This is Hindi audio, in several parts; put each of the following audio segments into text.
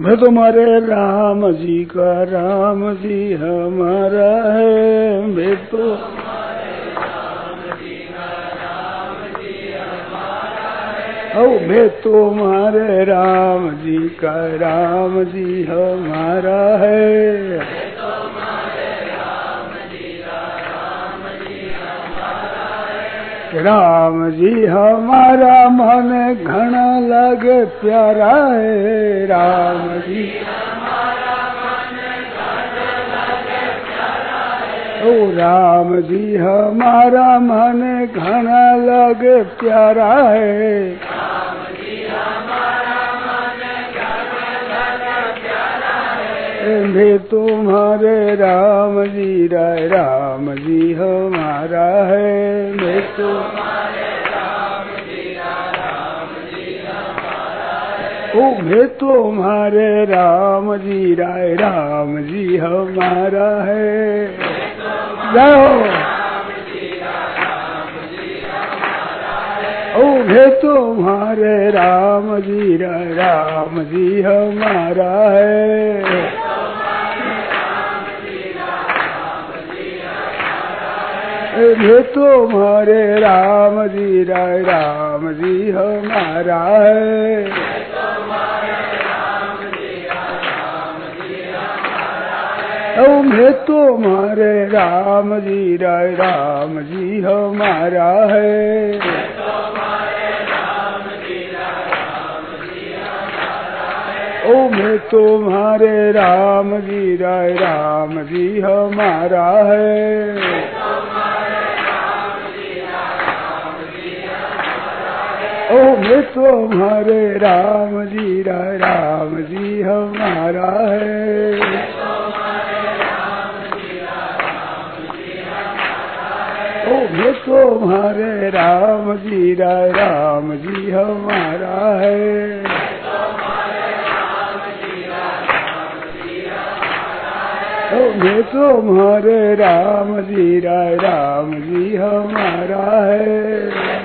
मैं तुम्हारे राम जी का राम जी हमारा है। मैं तो ओ मैं तुम्हारे राम जी का राम जी हमारा है। राम जी हमारा मन घना लगे प्यारा है। राम जी ओ राम जी हमारा मन घना लगे प्यारा है। भी तुम्हारे राम जी राय, राम जी हमारा है। मैं तो ओ, मैं तुम्हारे राम जी राय, राम जी हमारा है। जाओ। ओ, मैं तुम्हारे राम जी राय, राम जी हमारा है। ये तुम्हारे राम जी, राय राम जी हमारा है। मैं तुम्हारे राम जी, राय राम जी हमारा है। ओ मैं तुम्हारे राम जी, राय राम जी हमारा है। ओ मैं तुम्हारे राम जी राम जी, हमारा है। ओ मैं तुम्हारे राम जी राम जी, हमारा है। ओ मैं तुम्हारे राम जी, राय राम जी, हमारा है।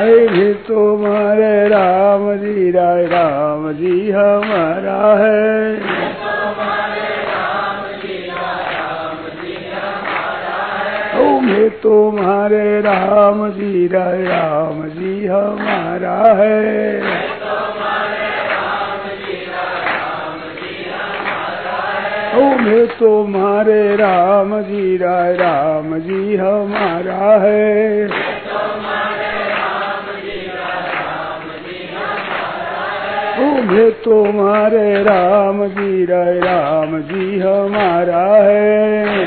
भी तुम्हारे राम जी, राय राम जी हमारा है। ओ तुम्हारे राम जी, राय राम जी हमारा है। मैं तुम्हारे राम जी, राय राम जी हमारा है। ओ तुम्हारे राम जी राय, राम जी हमारा है।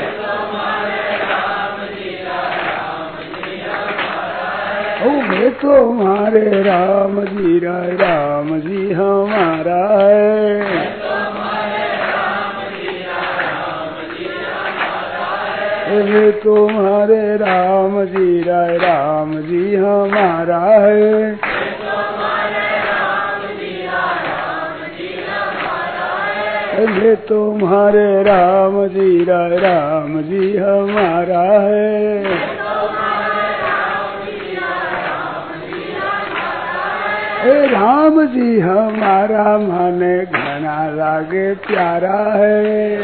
ओ तुम्हारे राम जी राय, राम जी हमारा है मैं तुम्हारे राम जी राय, राम जी हमारा है। ये तुम्हारे राम जी, राय राम जी हमारा है। ए राम जी, हमारा मन घना लागे प्यारा है।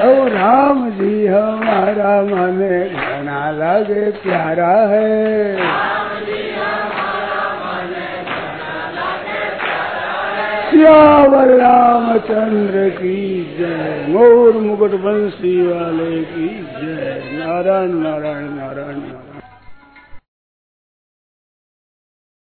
ओ राम जी, हमारा मन घना लागे प्यारा है। सियावर रामचंद्र की जय। मोर मुकुट बंसी वाले की जय। नारायण नारायण नारायण नारायण।